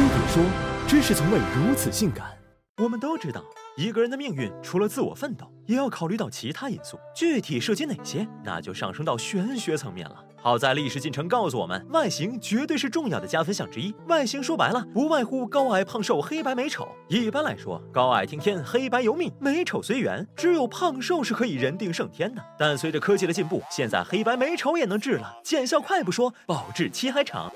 飞碟说：“知识从未如此性感。”我们都知道，一个人的命运除了自我奋斗，也要考虑到其他因素。具体涉及哪些，那就上升到玄学层面了。好在历史进程告诉我们，外形绝对是重要的加分项之一。外形说白了，不外乎高矮胖瘦、黑白美丑。一般来说，高矮听天，黑白由命，美丑随缘。只有胖瘦是可以人定胜天的。但随着科技的进步，现在黑白美丑也能治了，见效快不说，保质期还长。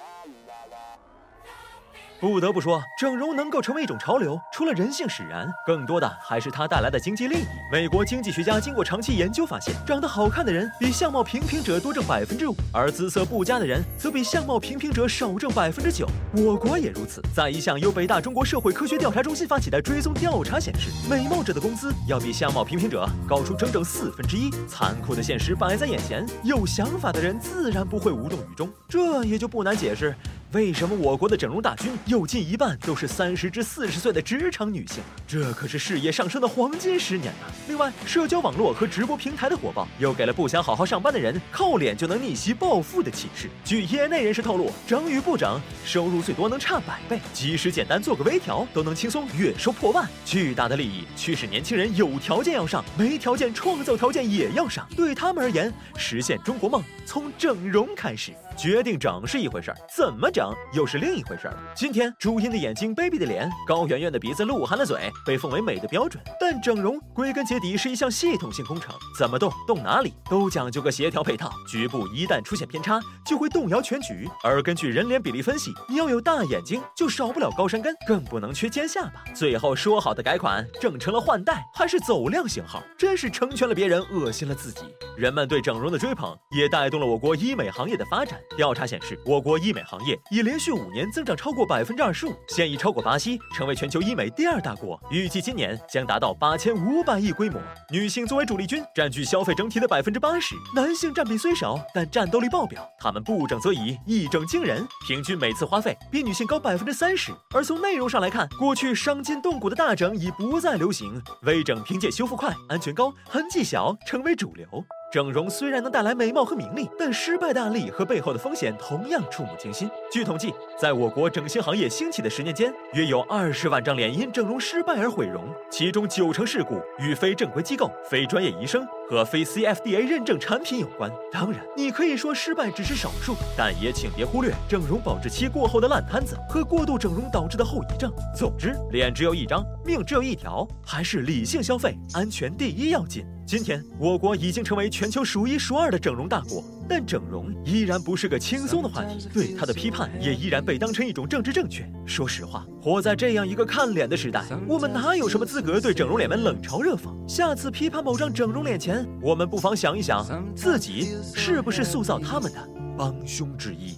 不得不说，整容能够成为一种潮流，除了人性使然，更多的还是它带来的经济利益。美国经济学家经过长期研究发现，长得好看的人比相貌平平者多挣百分之五，而姿色不佳的人则比相貌平平者少挣百分之九。我国也如此。在一项由北大中国社会科学调查中心发起的追踪调查显示，美貌者的工资要比相貌平平者高出整整四分之一。残酷的现实摆在眼前，有想法的人自然不会无动于衷。这也就不难解释。为什么我国的整容大军有近一半都是三十至四十岁的职场女性？这可是事业上升的黄金十年呐！另外，社交网络和直播平台的火爆，又给了不想好好上班的人靠脸就能逆袭暴富的启示。据业内人士透露，整与不整，收入最多能差百倍，即使简单做个微调，都能轻松月收破万。巨大的利益驱使年轻人有条件要上，没条件创造条件也要上。对他们而言，实现中国梦从整容开始。决定整是一回事儿，怎么整又是另一回事儿了。今天，朱茵的眼睛、baby 的脸、高圆圆的鼻子、鹿晗的嘴被奉为美的标准，但整容归根结底是一项系统性工程，怎么动、动哪里都讲究个协调配套，局部一旦出现偏差，就会动摇全局。而根据人脸比例分析，你要有大眼睛，就少不了高山根，更不能缺尖下巴。最后说好的改款，整成了换代还是走量型号，真是成全了别人，恶心了自己。人们对整容的追捧，也带动了我国医美行业的发展。调查显示，我国医美行业已连续五年增长超过百分之二十五，现已超过巴西，成为全球医美第二大国。预计今年将达到八千五百亿规模。女性作为主力军，占据消费整体的百分之八十，男性占比虽少，但战斗力爆表。他们不整则已，一整惊人，平均每次花费比女性高百分之三十。而从内容上来看，过去伤筋动骨的大整已不再流行，微整凭借修复快、安全高、痕迹小成为主流。整容虽然能带来美貌和名利，但失败的案例和背后的风险同样触目惊心。据统计，在我国整形行业兴起的十年间，约有二十万张脸因整容失败而毁容，其中九成事故与非正规机构、非专业医生和非 CFDA 认证产品有关。当然，你可以说失败只是少数，但也请别忽略整容保质期过后的烂摊子和过度整容导致的后遗症。总之，脸只有一张，命只有一条，还是理性消费，安全第一要紧。今天，我国已经成为全球数一数二的整容大国，但整容依然不是个轻松的话题，对它的批判也依然被当成一种政治正确。说实话，活在这样一个看脸的时代，我们哪有什么资格对整容脸们冷嘲热讽？下次批判某张整容脸前，我们不妨想一想，自己是不是塑造他们的帮凶之一。